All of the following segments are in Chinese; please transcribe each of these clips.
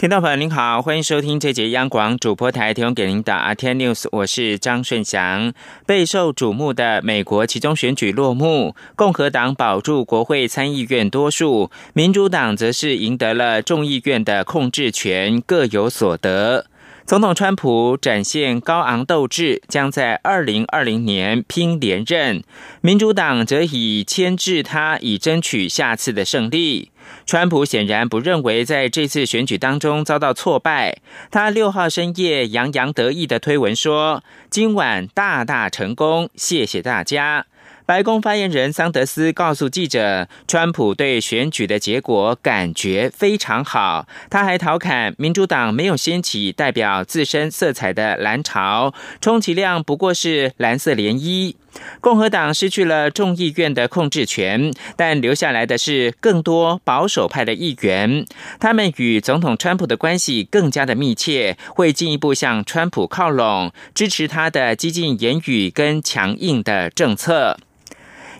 听众朋友您好，欢迎收听这节央广主播台提供给您的 RT News，我是张顺祥。备受瞩目的美国其中选举落幕，共和党保住国会参议院多数，民主党则是赢得了众议院的控制权，各有所得。总统川普展现高昂斗志，将在二零二零年拼连任；民主党则以牵制他，以争取下次的胜利。川普显然不认为在这次选举当中遭到挫败。他六号深夜洋洋得意的推文说：“今晚大大成功，谢谢大家。”白宫发言人桑德斯告诉记者，川普对选举的结果感觉非常好。他还调侃，民主党没有掀起代表自身色彩的蓝潮，充其量不过是蓝色涟漪。共和党失去了众议院的控制权，但留下来的是更多保守派的议员。他们与总统川普的关系更加的密切，会进一步向川普靠拢，支持他的激进言语跟强硬的政策。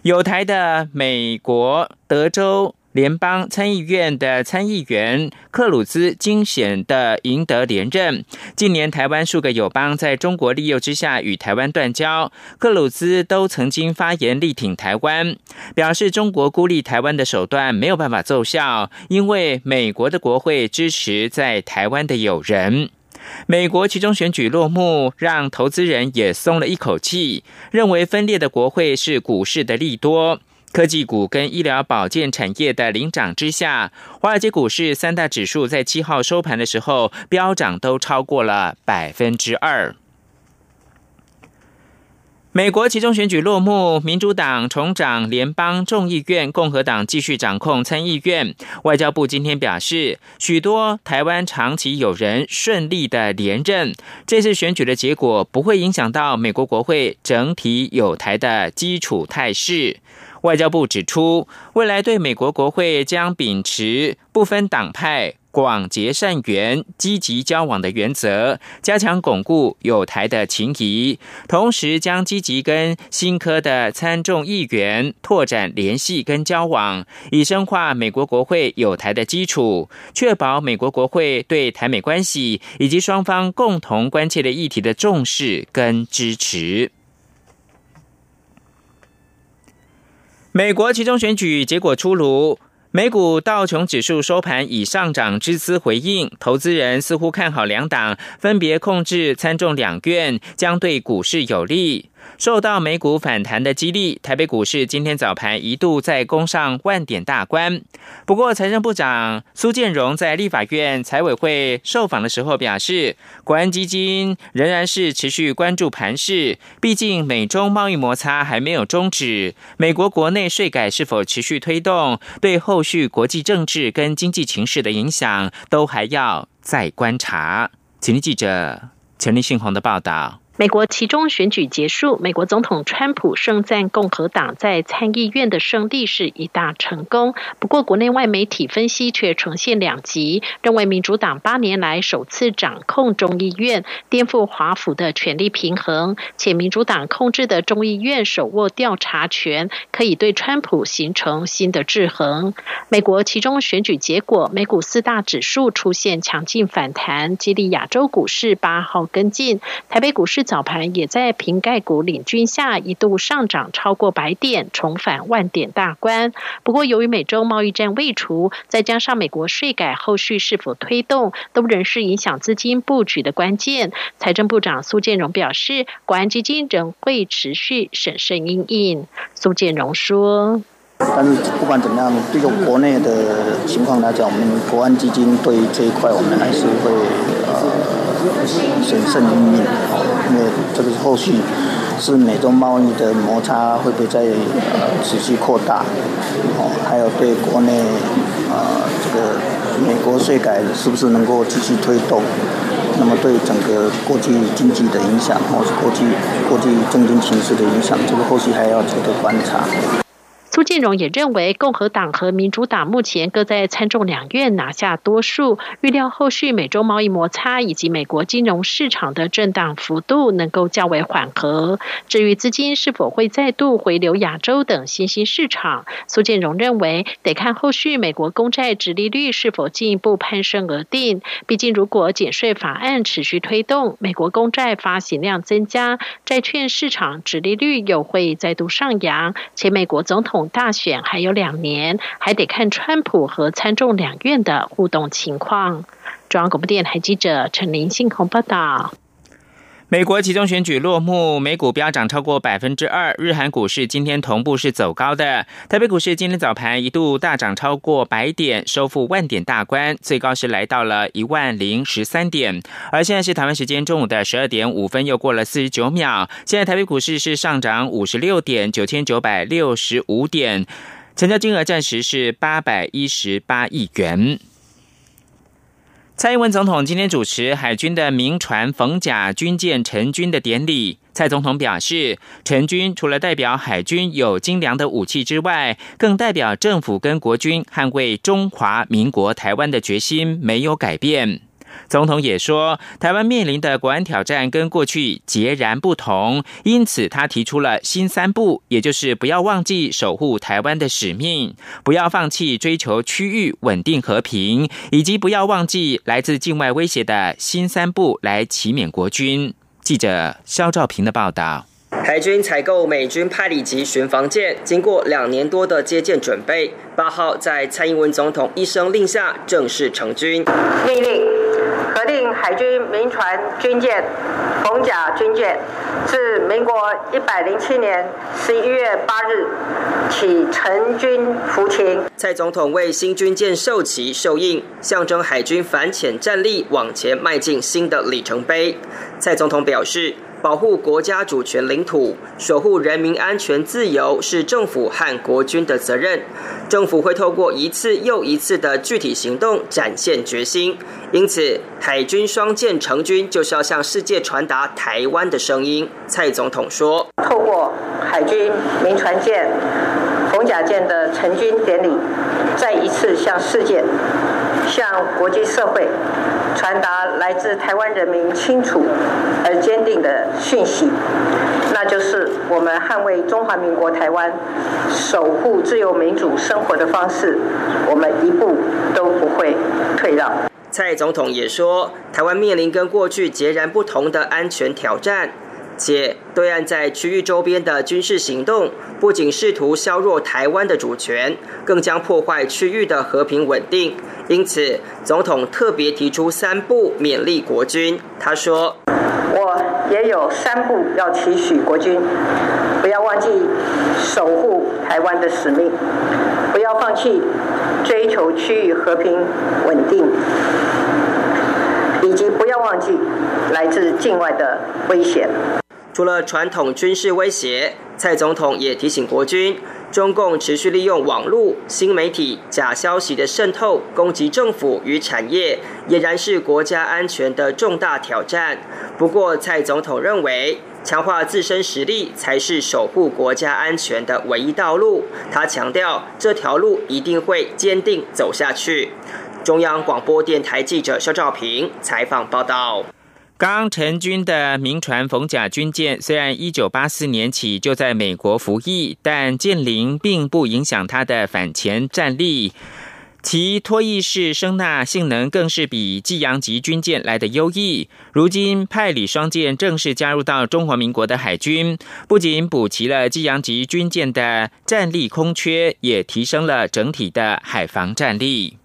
有台的美国德州联邦参议院的参议员克鲁兹惊险的赢得连任。近年台湾数个友邦在中国利诱之下与台湾断交，克鲁兹都曾经发言力挺台湾，表示中国孤立台湾的手段没有办法奏效，因为美国的国会支持在台湾的友人。美国其中选举落幕，让投资人也松了一口气，认为分裂的国会是股市的利多。科技股跟医疗保健产业的领涨之下，华尔街股市三大指数在七号收盘的时候飙涨都超过了百分之二。美国其中选举落幕，民主党重掌联邦众议院，共和党继续掌控参议院。外交部今天表示，许多台湾长期友人顺利的连任，这次选举的结果不会影响到美国国会整体友台的基础态势。外交部指出，未来对美国国会将秉持不分党派。广结善缘、积极交往的原则，加强巩固友台的情谊，同时将积极跟新科的参众议员拓展联系跟交往，以深化美国国会友台的基础，确保美国国会对台美关系以及双方共同关切的议题的重视跟支持。美国其中选举结果出炉。美股道琼指数收盘以上涨之姿回应，投资人似乎看好两党分别控制参众两院，将对股市有利。受到美股反弹的激励，台北股市今天早盘一度再攻上万点大关。不过，财政部长苏建荣在立法院财委会受访的时候表示，国安基金仍然是持续关注盘势，毕竟美中贸易摩擦还没有终止，美国国内税改是否持续推动，对后续国际政治跟经济情势的影响，都还要再观察。请听记者陈立信宏的报道。美国其中选举结束，美国总统川普盛赞共和党在参议院的胜利是一大成功。不过，国内外媒体分析却呈现两极，认为民主党八年来首次掌控众议院，颠覆华府的权力平衡，且民主党控制的众议院手握调查权，可以对川普形成新的制衡。美国其中选举结果，美股四大指数出现强劲反弹，激励亚洲股市八号跟进，台北股市。早盘也在瓶盖股领军下一度上涨超过百点，重返万点大关。不过，由于美洲贸易战未除，再加上美国税改后续是否推动，都仍是影响资金布局的关键。财政部长苏建荣表示，国安基金仍会持续审慎应应。苏建荣说：“但是不管怎么样，对于国内的情况来讲，我们国安基金对这一块，我们还是会呃。”审慎应命，因为这个是后续是美中贸易的摩擦会不会再呃持续扩大，哦，还有对国内呃这个美国税改是不是能够继续推动，那么对整个国际经济的影响，或是国际国际政经形势的影响，这个后续还要值得观察。苏建荣也认为，共和党和民主党目前各在参众两院拿下多数，预料后续美中贸易摩擦以及美国金融市场的震荡幅度能够较为缓和。至于资金是否会再度回流亚洲等新兴市场，苏建荣认为得看后续美国公债直利率是否进一步攀升而定。毕竟，如果减税法案持续推动，美国公债发行量增加，债券市场直利率又会再度上扬，且美国总统。大选还有两年，还得看川普和参众两院的互动情况。中央广播电台记者陈林信鸿报道。美国集中选举落幕，美股飙涨超过百分之二，日韩股市今天同步是走高的。台北股市今天早盘一度大涨超过百点，收复万点大关，最高是来到了一万零十三点。而现在是台湾时间中午的十二点五分，又过了四十九秒。现在台北股市是上涨五十六点，九千九百六十五点，成交金额暂时是八百一十八亿元。蔡英文总统今天主持海军的名船逢甲军舰陈军的典礼。蔡总统表示，陈军除了代表海军有精良的武器之外，更代表政府跟国军捍卫中华民国台湾的决心没有改变。总统也说，台湾面临的国安挑战跟过去截然不同，因此他提出了新三步，也就是不要忘记守护台湾的使命，不要放弃追求区域稳定和平，以及不要忘记来自境外威胁的新三步来启勉国军。记者肖兆平的报道。海军采购美军派里级巡防舰，经过两年多的接舰准备，八号在蔡英文总统一声令下正式成军。命令。令海军民船军舰“逢甲”军舰，自民国一百零七年十一月八日起成军服勤。蔡总统为新军舰授旗授印，象征海军反潜战力往前迈进新的里程碑。蔡总统表示。保护国家主权领土、守护人民安全自由是政府和国军的责任。政府会透过一次又一次的具体行动展现决心。因此，海军双舰成军就是要向世界传达台湾的声音。蔡总统说：“透过海军民船舰逢甲舰的成军典礼，再一次向世界、向国际社会。”传达来自台湾人民清楚而坚定的讯息，那就是我们捍卫中华民国台湾、守护自由民主生活的方式，我们一步都不会退让。蔡总统也说，台湾面临跟过去截然不同的安全挑战。且对岸在区域周边的军事行动，不仅试图削弱台湾的主权，更将破坏区域的和平稳定。因此，总统特别提出三步勉励国军。他说：“我也有三步要期许国军，不要忘记守护台湾的使命，不要放弃追求区域和平稳定，以及不要忘记来自境外的危险。”除了传统军事威胁，蔡总统也提醒国军，中共持续利用网络、新媒体假消息的渗透，攻击政府与产业，俨然是国家安全的重大挑战。不过，蔡总统认为，强化自身实力才是守护国家安全的唯一道路。他强调，这条路一定会坚定走下去。中央广播电台记者肖照平采访报道。刚成军的名船逢甲军舰，虽然一九八四年起就在美国服役，但舰龄并不影响它的反潜战力。其脱翼式声纳性能更是比济阳级军舰来的优异。如今派里双舰正式加入到中华民国的海军，不仅补齐了济阳级军舰的战力空缺，也提升了整体的海防战力。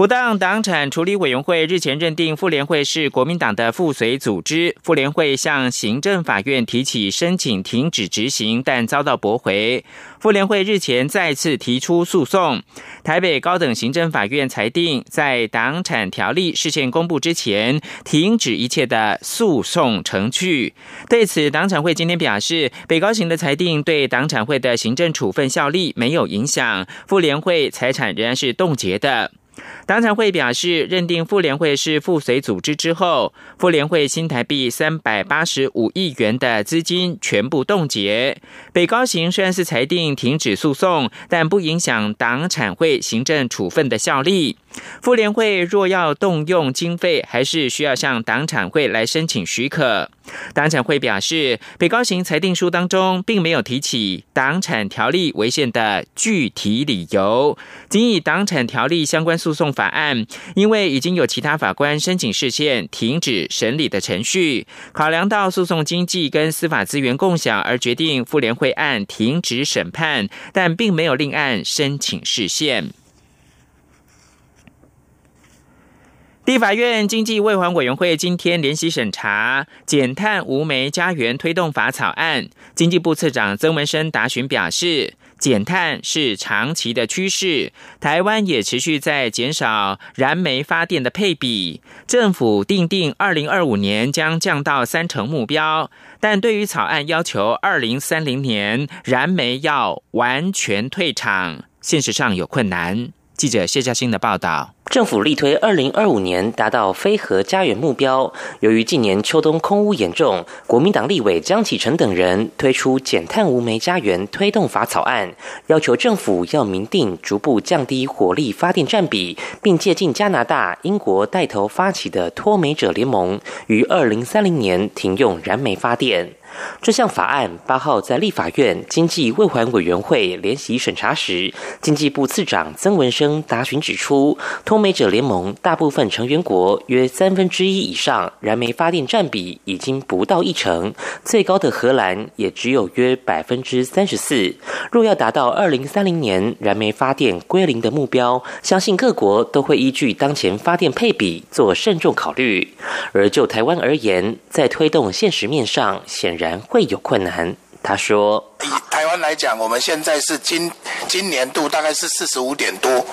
不当党产处理委员会日前认定妇联会是国民党的附随组织，妇联会向行政法院提起申请停止执行，但遭到驳回。妇联会日前再次提出诉讼，台北高等行政法院裁定，在党产条例事先公布之前，停止一切的诉讼程序。对此，党产会今天表示，北高行的裁定对党产会的行政处分效力没有影响，妇联会财产仍然是冻结的。党产会表示，认定妇联会是附随组织之后，妇联会新台币三百八十五亿元的资金全部冻结。北高行虽然是裁定停止诉讼，但不影响党产会行政处分的效力。妇联会若要动用经费，还是需要向党产会来申请许可。党产会表示，北高行裁定书当中并没有提起党产条例违宪的具体理由，仅以党产条例相关诉讼法案，因为已经有其他法官申请释宪停止审理的程序，考量到诉讼经济跟司法资源共享而决定妇联会案停止审判，但并没有另案申请释宪。立法院经济卫环委员会今天联席审查减碳无煤家园推动法草案。经济部次长曾文生答询表示，减碳是长期的趋势，台湾也持续在减少燃煤发电的配比。政府定定二零二五年将降到三成目标，但对于草案要求二零三零年燃煤要完全退场，现实上有困难。记者谢嘉欣的报道。政府力推二零二五年达到非核家园目标。由于近年秋冬空污严重，国民党立委江启臣等人推出减碳无煤家园推动法草案，要求政府要明定逐步降低火力发电占比，并借鉴加拿大、英国带头发起的脱煤者联盟，于二零三零年停用燃煤发电。这项法案八号在立法院经济卫环委员会联席审查时，经济部次长曾文生答询指出，脱美者联盟大部分成员国约三分之一以上燃煤发电占比已经不到一成，最高的荷兰也只有约百分之三十四。若要达到二零三零年燃煤发电归零的目标，相信各国都会依据当前发电配比做慎重考虑。而就台湾而言，在推动现实面上显。然会有困难，他说：“以台湾来讲，我们现在是今今年度大概是四十五点多，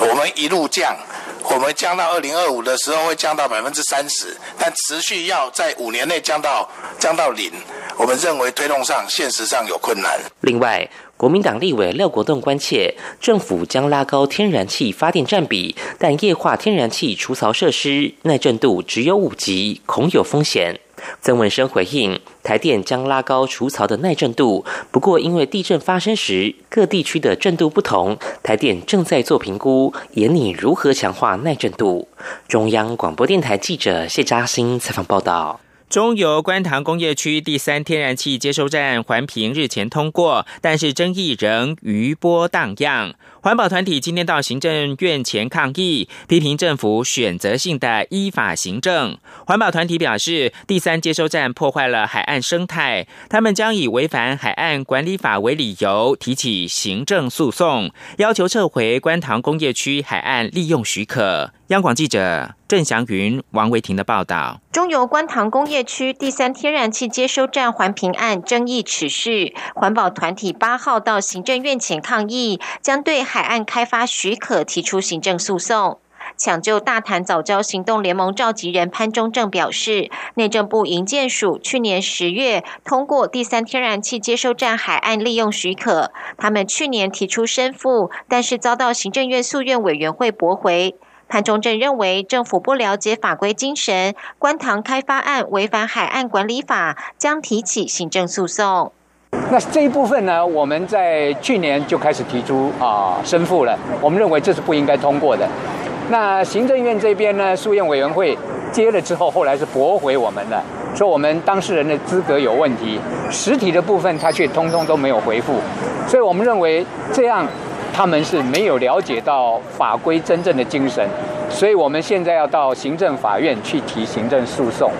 我们一路降，我们降到二零二五的时候会降到百分之三十，但持续要在五年内降到降到零，我们认为推动上现实上有困难。”另外。国民党立委廖国栋关切，政府将拉高天然气发电占比，但液化天然气除槽设施耐震度只有五级，恐有风险。曾文生回应，台电将拉高除槽的耐震度，不过因为地震发生时各地区的震度不同，台电正在做评估，研拟如何强化耐震度。中央广播电台记者谢嘉欣采访报道。中油观塘工业区第三天然气接收站环评日前通过，但是争议仍余波荡漾。环保团体今天到行政院前抗议，批评政府选择性的依法行政。环保团体表示，第三接收站破坏了海岸生态，他们将以违反海岸管理法为理由提起行政诉讼，要求撤回观塘工业区海岸利用许可。央广记者郑祥云、王维婷的报道：中油观塘工业区第三天然气接收站环评案争议持续，环保团体八号到行政院前抗议，将对海岸开发许可提出行政诉讼。抢救大潭早教行动联盟召集人潘中正表示，内政部营建署去年十月通过第三天然气接收站海岸利用许可，他们去年提出申复，但是遭到行政院诉愿委员会驳回。潘中正认为，政府不了解法规精神，观塘开发案违反海岸管理法，将提起行政诉讼。那这一部分呢，我们在去年就开始提出啊申复了，我们认为这是不应该通过的。那行政院这边呢，诉愿委员会接了之后，后来是驳回我们的，说我们当事人的资格有问题，实体的部分他却通通都没有回复，所以我们认为这样。他们是没有了解到法规真正的精神，所以我们现在要到行政法院去提行政诉讼。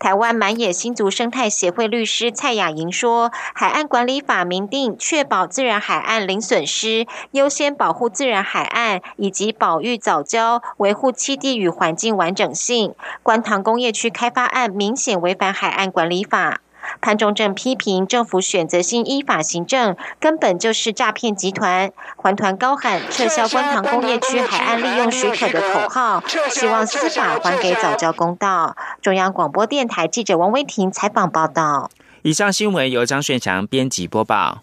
台湾满野新竹生态协会律师蔡雅莹说：“海岸管理法明定，确保自然海岸零损失，优先保护自然海岸以及保育藻礁，维护栖地与环境完整性。观塘工业区开发案明显违反海岸管理法。”潘中正批评政府选择性依法行政，根本就是诈骗集团。环团高喊撤销观塘工业区海岸利用许可的口号，希望司法还给早教公道。中央广播电台记者王威婷采访报道。以上新闻由张炫强编辑播报。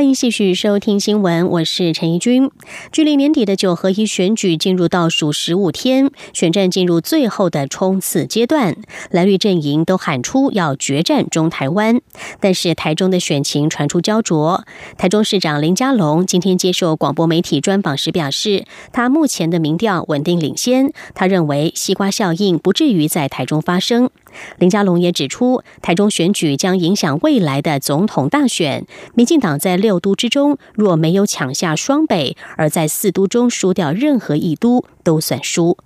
欢迎继续收听新闻，我是陈怡君。距离年底的九合一选举进入倒数十五天，选战进入最后的冲刺阶段，蓝绿阵营都喊出要决战中台湾。但是台中的选情传出焦灼，台中市长林佳龙今天接受广播媒体专访时表示，他目前的民调稳定领先，他认为西瓜效应不至于在台中发生。林佳龙也指出，台中选举将影响未来的总统大选。民进党在六六都之中若没有抢下双北，而在四都中输掉任何一都，都算输。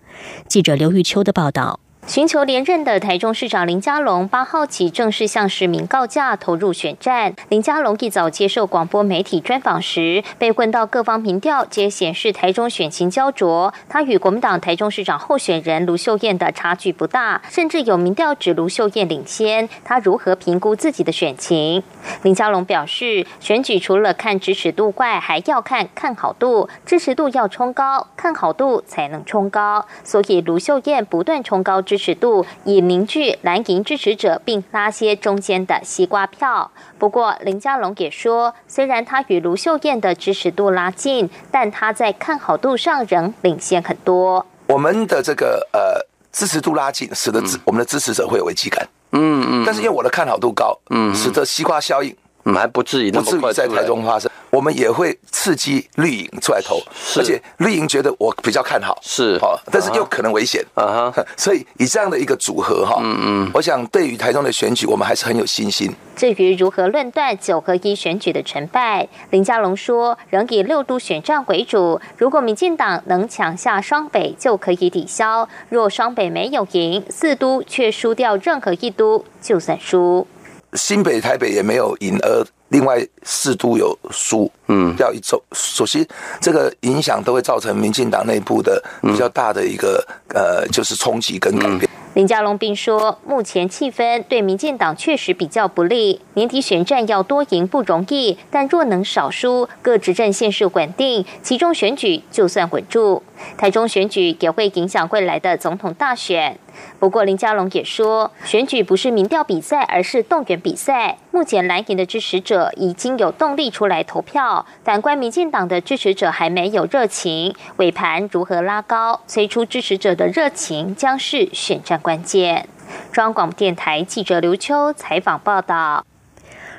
记者刘玉秋的报道。寻求连任的台中市长林佳龙八号起正式向市民告假，投入选战。林佳龙一早接受广播媒体专访时，被问到各方民调皆显示台中选情焦灼，他与国民党台中市长候选人卢秀燕的差距不大，甚至有民调指卢秀燕领先。他如何评估自己的选情？林佳龙表示，选举除了看支持度外，还要看看好度，支持度要冲高，看好度才能冲高。所以卢秀燕不断冲高。支持度以凝聚蓝营支持者，并拉些中间的西瓜票。不过林佳龙也说，虽然他与卢秀燕的支持度拉近，但他在看好度上仍领先很多。我们的这个呃支持度拉近，使得支我们的支持者会有危机感。嗯嗯。但是因为我的看好度高，嗯，使得西瓜效应，嗯，还不至于不至于在台中发生。我们也会刺激绿营出来投，而且绿营觉得我比较看好，是好，但是又可能危险啊哈，所以以这样的一个组合哈，嗯嗯，我想对于台中的选举，我们还是很有信心。至于如何论断九合一选举的成败，林佳龙说，仍以六都选战为主。如果民进党能抢下双北，就可以抵消；若双北没有赢，四都却输掉任何一都，就算输。新北、台北也没有赢，而另外四都有输，嗯，要一周，首先这个影响都会造成民进党内部的比较大的一个呃，就是冲击跟改变。林佳龙并说，目前气氛对民进党确实比较不利，年底选战要多赢不容易，但若能少输，各执政县市稳定，其中选举就算稳住。台中选举也会影响未来的总统大选。不过林佳龙也说，选举不是民调比赛，而是动员比赛。目前蓝营的支持者已经有动力出来投票，反观民进党的支持者还没有热情。尾盘如何拉高，催出支持者的热情，将是选战关键。中央广播电台记者刘秋采访报道。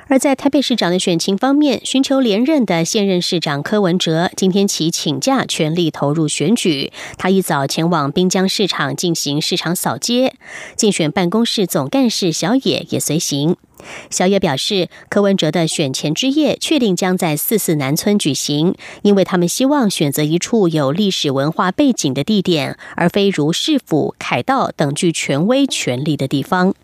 而在台北市长的选情方面，寻求连任的现任市长柯文哲今天起请假，全力投入选举。他一早前往滨江市场进行市场扫街，竞选办公室总干事小野也随行。小野表示，柯文哲的选前之夜确定将在四四南村举行，因为他们希望选择一处有历史文化背景的地点，而非如市府、凯道等具权威权力的地方。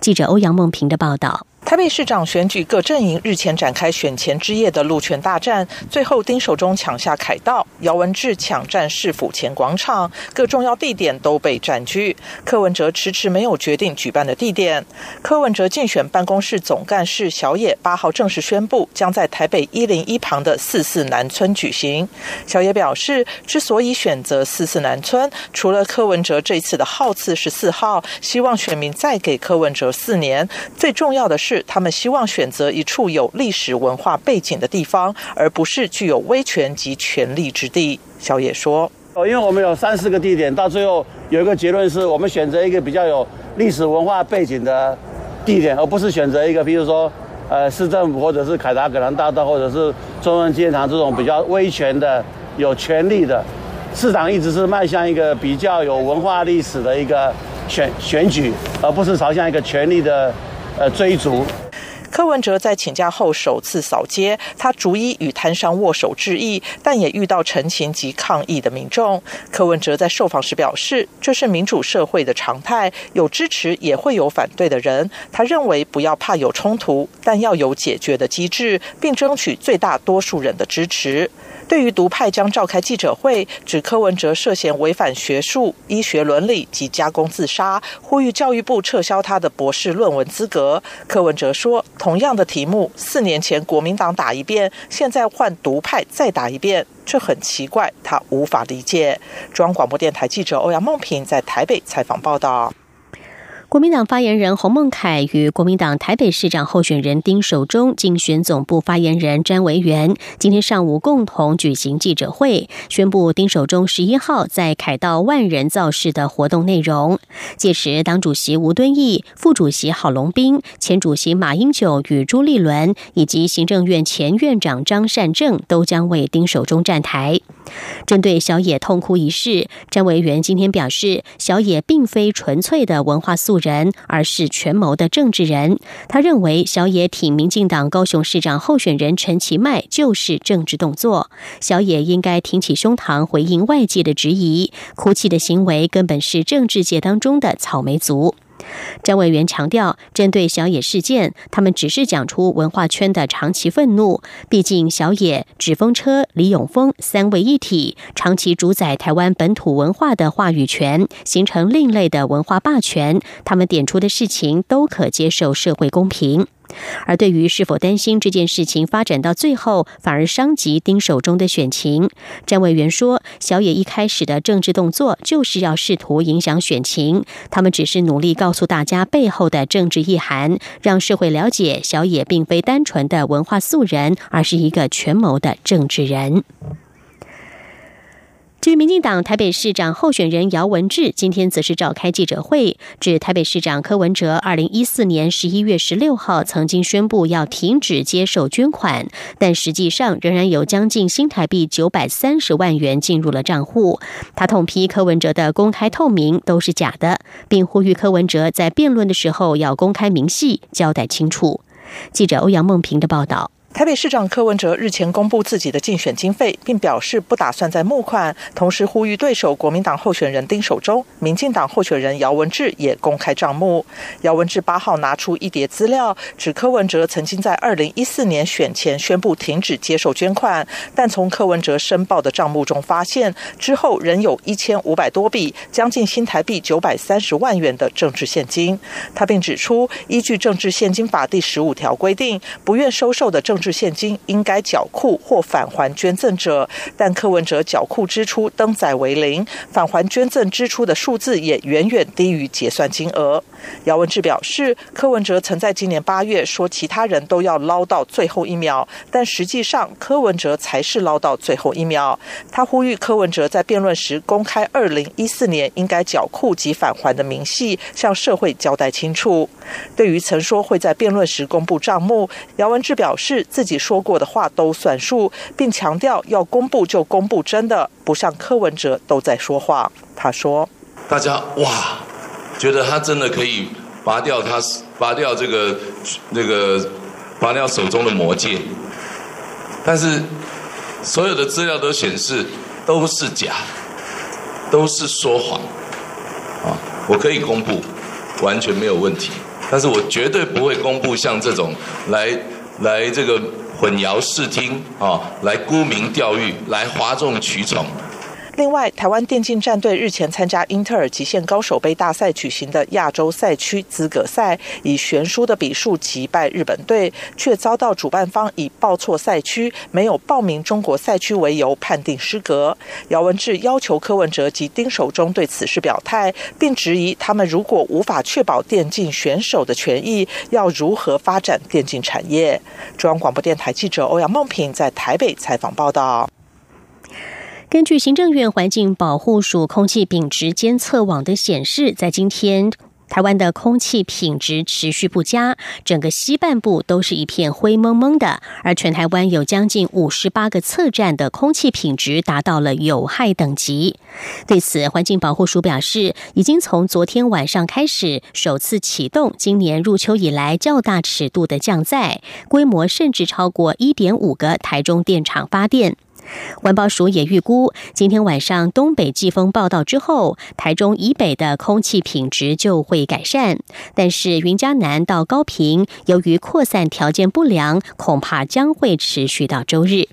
记者欧阳梦平的报道。台北市长选举各阵营日前展开选前之夜的路权大战，最后丁守中抢下凯道，姚文智抢占市府前广场，各重要地点都被占据。柯文哲迟迟没有决定举办的地点。柯文哲竞选办公室总干事小野八号正式宣布，将在台北一零一旁的四四南村举行。小野表示，之所以选择四四南村，除了柯文哲这次的号次是四号，希望选民再给柯文哲四年，最重要的是。是他们希望选择一处有历史文化背景的地方，而不是具有威权及权力之地。小野说：“哦，因为我们有三四个地点，到最后有一个结论是，我们选择一个比较有历史文化背景的地点，而不是选择一个，比如说，呃，市政府或者是凯达格兰大道或者是中央纪念堂这种比较威权的、有权力的。市长一直是迈向一个比较有文化历史的一个选选举，而不是朝向一个权力的。”呃，追逐。柯文哲在请假后首次扫街，他逐一与摊商握手致意，但也遇到陈情及抗议的民众。柯文哲在受访时表示，这是民主社会的常态，有支持也会有反对的人。他认为不要怕有冲突，但要有解决的机制，并争取最大多数人的支持。对于独派将召开记者会，指柯文哲涉嫌违反学术、医学伦理及加工自杀，呼吁教育部撤销他的博士论文资格。柯文哲说：“同样的题目，四年前国民党打一遍，现在换独派再打一遍。”这很奇怪，他无法理解。中央广播电台记者欧阳梦平在台北采访报道。国民党发言人洪孟凯与国民党台北市长候选人丁守中竞选总部发言人詹维元今天上午共同举行记者会，宣布丁守中十一号在凯道万人造势的活动内容。届时，党主席吴敦义、副主席郝龙斌、前主席马英九与朱立伦，以及行政院前院长张善政都将为丁守中站台。针对小野痛哭一事，詹维元今天表示，小野并非纯粹的文化素。人，而是权谋的政治人。他认为小野挺民进党高雄市长候选人陈其迈就是政治动作。小野应该挺起胸膛回应外界的质疑，哭泣的行为根本是政治界当中的草莓族。张委员强调，针对小野事件，他们只是讲出文化圈的长期愤怒。毕竟，小野、纸风车、李永峰三位一体，长期主宰台湾本土文化的话语权，形成另类的文化霸权。他们点出的事情都可接受社会公平。而对于是否担心这件事情发展到最后反而伤及丁守中的选情，詹委员说，小野一开始的政治动作就是要试图影响选情，他们只是努力告诉大家背后的政治意涵，让社会了解小野并非单纯的文化素人，而是一个权谋的政治人。至于民进党台北市长候选人姚文智，今天则是召开记者会，指台北市长柯文哲二零一四年十一月十六号曾经宣布要停止接受捐款，但实际上仍然有将近新台币九百三十万元进入了账户。他痛批柯文哲的公开透明都是假的，并呼吁柯文哲在辩论的时候要公开明细，交代清楚。记者欧阳梦平的报道。台北市长柯文哲日前公布自己的竞选经费，并表示不打算再募款，同时呼吁对手国民党候选人丁守中、民进党候选人姚文智也公开账目。姚文智八号拿出一叠资料，指柯文哲曾经在二零一四年选前宣布停止接受捐款，但从柯文哲申报的账目中发现，之后仍有一千五百多笔，将近新台币九百三十万元的政治现金。他并指出，依据政治现金法第十五条规定，不愿收受的政至现金应该缴库或返还捐赠者，但柯文哲缴库支出登载为零，返还捐赠支出的数字也远远低于结算金额。姚文智表示，柯文哲曾在今年八月说其他人都要捞到最后一秒，但实际上柯文哲才是捞到最后一秒。他呼吁柯文哲在辩论时公开二零一四年应该缴库及返还的明细，向社会交代清楚。对于曾说会在辩论时公布账目，姚文智表示。自己说过的话都算数，并强调要公布就公布真的，不像柯文哲都在说话。他说：“大家哇，觉得他真的可以拔掉他拔掉这个那个拔掉手中的魔戒，但是所有的资料都显示都是假，都是说谎啊！我可以公布，完全没有问题，但是我绝对不会公布像这种来。”来这个混淆视听啊，来沽名钓誉，来哗众取宠。另外，台湾电竞战队日前参加英特尔极限高手杯大赛举行的亚洲赛区资格赛，以悬殊的比数击败日本队，却遭到主办方以报错赛区、没有报名中国赛区为由判定失格。姚文智要求柯文哲及丁守中对此事表态，并质疑他们如果无法确保电竞选手的权益，要如何发展电竞产业？中央广播电台记者欧阳梦平在台北采访报道。根据行政院环境保护署空气品质监测网的显示，在今天台湾的空气品质持续不佳，整个西半部都是一片灰蒙蒙的，而全台湾有将近五十八个测站的空气品质达到了有害等级。对此，环境保护署表示，已经从昨天晚上开始首次启动今年入秋以来较大尺度的降载，规模甚至超过一点五个台中电厂发电。环保署也预估，今天晚上东北季风报道之后，台中以北的空气品质就会改善。但是云嘉南到高平，由于扩散条件不良，恐怕将会持续到周日。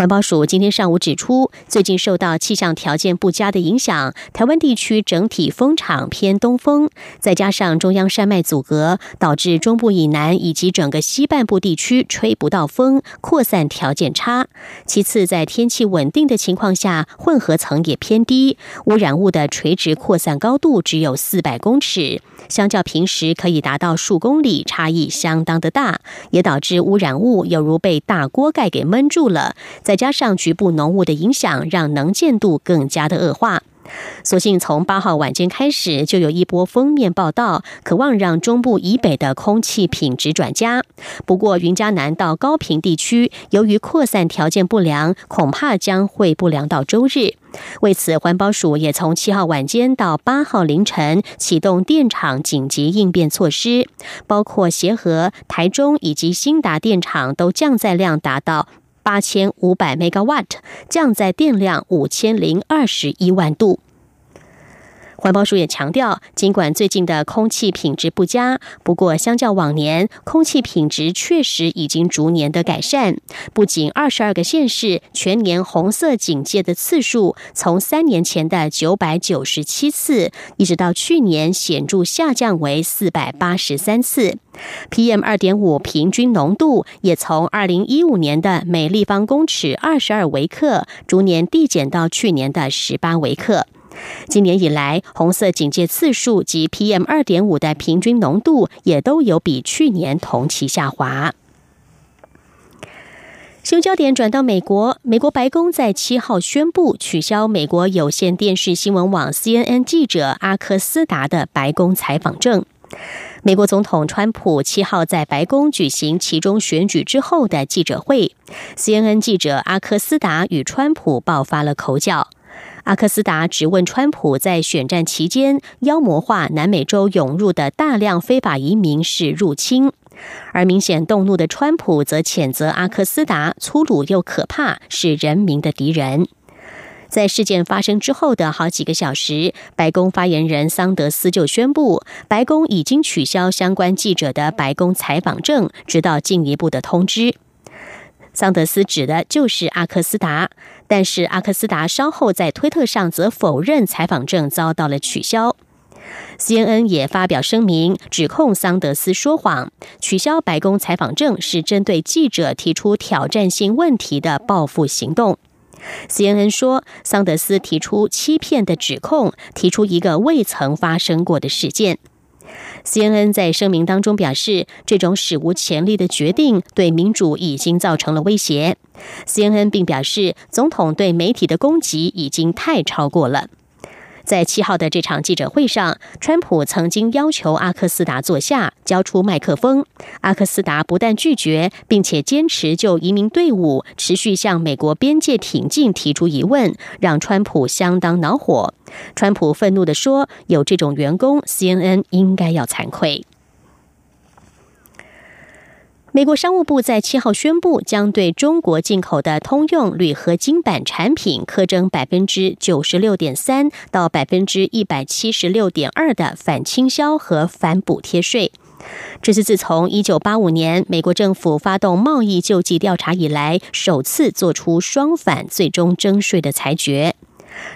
环保署今天上午指出，最近受到气象条件不佳的影响，台湾地区整体风场偏东风，再加上中央山脉阻隔，导致中部以南以及整个西半部地区吹不到风，扩散条件差。其次，在天气稳定的情况下，混合层也偏低，污染物的垂直扩散高度只有四百公尺，相较平时可以达到数公里，差异相当的大，也导致污染物犹如被大锅盖给闷住了。再加上局部浓雾的影响，让能见度更加的恶化。所幸从八号晚间开始，就有一波封面报道，渴望让中部以北的空气品质转佳。不过，云嘉南到高平地区，由于扩散条件不良，恐怕将会不良到周日。为此，环保署也从七号晚间到八号凌晨启动电厂紧急应变措施，包括协和、台中以及新达电厂都降载量达到。八千五百 megawatt 降载电量五千零二十一万度。环保署也强调，尽管最近的空气品质不佳，不过相较往年，空气品质确实已经逐年的改善。不仅二十二个县市全年红色警戒的次数从三年前的九百九十七次，一直到去年显著下降为四百八十三次。PM 二点五平均浓度也从二零一五年的每立方公尺二十二微克，逐年递减到去年的十八微克。今年以来，红色警戒次数及 PM 二点五的平均浓度也都有比去年同期下滑。新焦点转到美国，美国白宫在七号宣布取消美国有线电视新闻网 CNN 记者阿克斯达的白宫采访证。美国总统川普七号在白宫举行其中选举之后的记者会，CNN 记者阿克斯达与川普爆发了口角。阿克斯达质问川普在选战期间妖魔化南美洲涌入的大量非法移民是入侵，而明显动怒的川普则谴责阿克斯达粗鲁又可怕，是人民的敌人。在事件发生之后的好几个小时，白宫发言人桑德斯就宣布，白宫已经取消相关记者的白宫采访证，直到进一步的通知。桑德斯指的就是阿克斯达，但是阿克斯达稍后在推特上则否认采访证遭到了取消。CNN 也发表声明，指控桑德斯说谎，取消白宫采访证是针对记者提出挑战性问题的报复行动。CNN 说，桑德斯提出欺骗的指控，提出一个未曾发生过的事件。CNN 在声明当中表示，这种史无前例的决定对民主已经造成了威胁。CNN 并表示，总统对媒体的攻击已经太超过了。在七号的这场记者会上，川普曾经要求阿克斯达坐下，交出麦克风。阿克斯达不但拒绝，并且坚持就移民队伍持续向美国边界挺进提出疑问，让川普相当恼火。川普愤怒地说：“有这种员工，CNN 应该要惭愧。”美国商务部在七号宣布，将对中国进口的通用铝合金板产品课征百分之九十六点三到百分之一百七十六点二的反倾销和反补贴税。这是自从一九八五年美国政府发动贸易救济调查以来，首次做出双反、最终征税的裁决。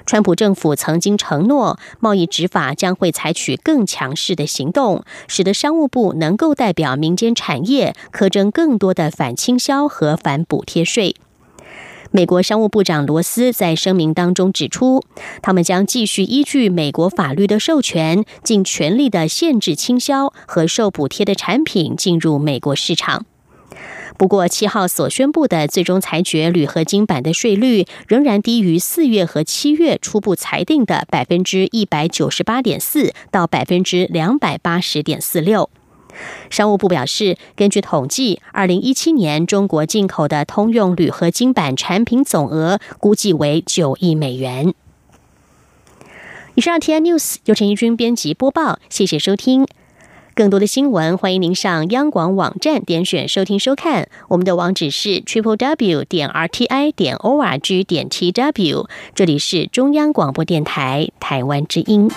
川普政府曾经承诺，贸易执法将会采取更强势的行动，使得商务部能够代表民间产业，苛征更多的反倾销和反补贴税。美国商务部长罗斯在声明当中指出，他们将继续依据美国法律的授权，尽全力的限制倾销和受补贴的产品进入美国市场。不过，七号所宣布的最终裁决，铝合金板的税率仍然低于四月和七月初步裁定的百分之一百九十八点四到百分之两百八十点四六。商务部表示，根据统计，二零一七年中国进口的通用铝合金板产品总额估计为九亿美元。以上 T I News 由陈怡君编辑播报，谢谢收听。更多的新闻，欢迎您上央广网站点选收听收看。我们的网址是 triple w 点 r t i 点 o r g 点 t w。这里是中央广播电台台湾之音。